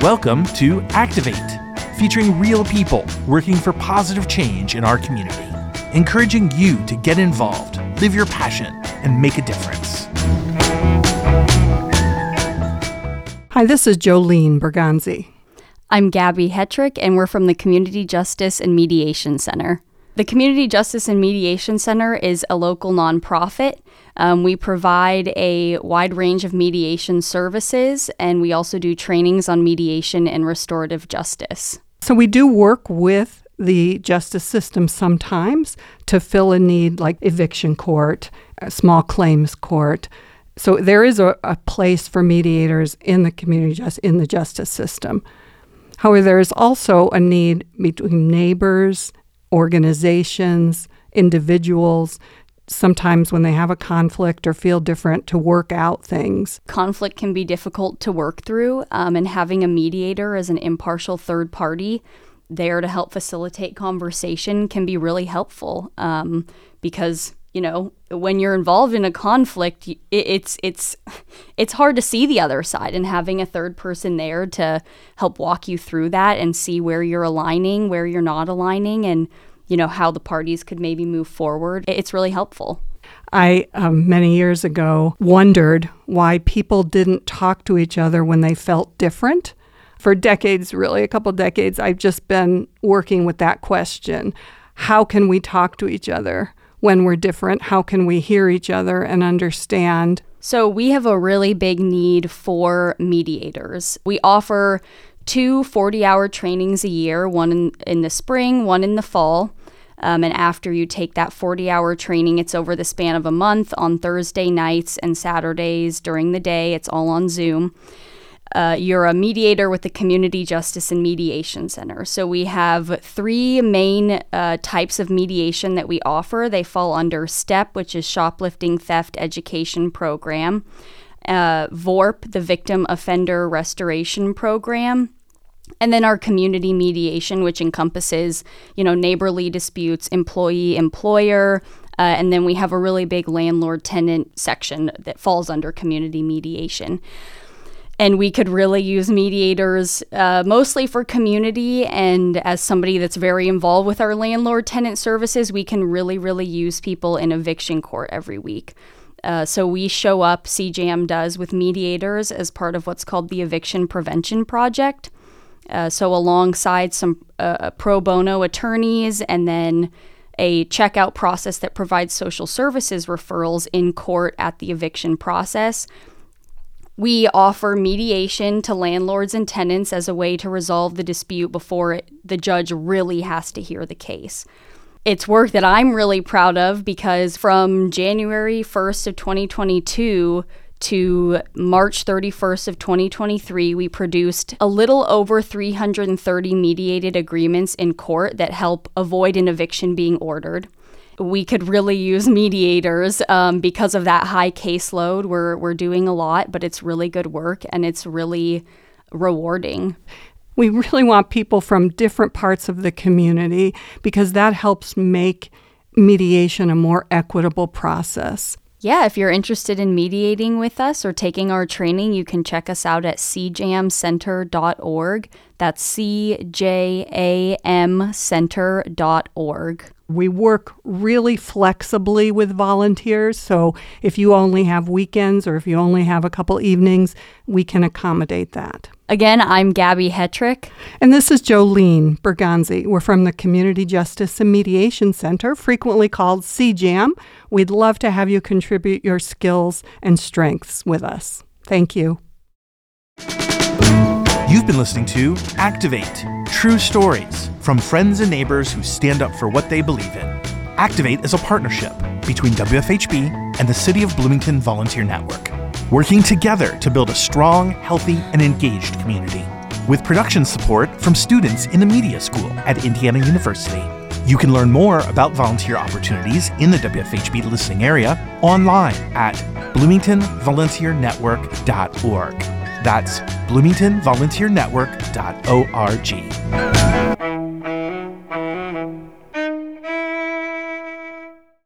Welcome to Activate, featuring real people working for positive change in our community, encouraging you to get involved, live your passion, and make a difference. Hi, this is Joelene Bergonzi. I'm Gabbie Hetrick, and we're from the Community Justice and Mediation Center. The Community Justice and Mediation Center is a local nonprofit um, we provide a wide range of mediation services, and we also do trainings on mediation and restorative justice. So we do work with the justice system sometimes to fill a need like eviction court, small claims court. So there is a, a place for mediators in the community just in the justice system. However, there is also a need between neighbors, organizations, individuals sometimes when they have a conflict or feel different to work out things. Conflict can be difficult to work through, um, and having a mediator as an impartial third party there to help facilitate conversation can be really helpful um, because you know when you're involved in a conflict it's it's it's hard to see the other side and having a third person there to help walk you through that and see where you're aligning where you're not aligning and you know, how the parties could maybe move forward. It's really helpful. I, um, many years ago, wondered why people didn't talk to each other when they felt different. For decades, really, a couple decades, I've just been working with that question. How can we talk to each other when we're different? How can we hear each other and understand? So, we have a really big need for mediators. We offer two 40 hour trainings a year, one in, in the spring, one in the fall. Um, and after you take that 40 hour training, it's over the span of a month on Thursday nights and Saturdays during the day. It's all on Zoom. Uh, you're a mediator with the Community Justice and Mediation Center. So we have three main uh, types of mediation that we offer. They fall under STEP, which is Shoplifting Theft Education Program, uh, VORP, the Victim Offender Restoration Program, and then our community mediation, which encompasses, you know, neighborly disputes, employee employer, uh, and then we have a really big landlord tenant section that falls under community mediation. And we could really use mediators uh, mostly for community. And as somebody that's very involved with our landlord tenant services, we can really, really use people in eviction court every week. Uh, so we show up, CJAM does, with mediators as part of what's called the Eviction Prevention Project. Uh, so, alongside some uh, pro bono attorneys and then a checkout process that provides social services referrals in court at the eviction process. We offer mediation to landlords and tenants as a way to resolve the dispute before it, the judge really has to hear the case. It's work that I'm really proud of because from January 1st of 2022 to March 31st of 2023, we produced a little over 330 mediated agreements in court that help avoid an eviction being ordered. We could really use mediators um, because of that high caseload. We're, we're doing a lot, but it's really good work and it's really rewarding. We really want people from different parts of the community because that helps make mediation a more equitable process yeah, if you're interested in mediating with us or taking our training, you can check us out at cjamcenter.org. That's C J A M center.org. We work really flexibly with volunteers, so if you only have weekends or if you only have a couple evenings, we can accommodate that. Again, I'm Gabbie Hetrick. And this is Joelene Bergonzi. We're from the Community Justice and Mediation Center, frequently called CJAM. We'd love to have you contribute your skills and strengths with us. Thank you. You've been listening to Activate True Stories from friends and neighbors who stand up for what they believe in. Activate is a partnership between WFHB and the City of Bloomington Volunteer Network, working together to build a strong, healthy, and engaged community. With production support from students in the media school at Indiana University. You can learn more about volunteer opportunities in the WFHB listening area online at bloomingtonvolunteernetwork.org. That's bloomingtonvolunteernetwork.org.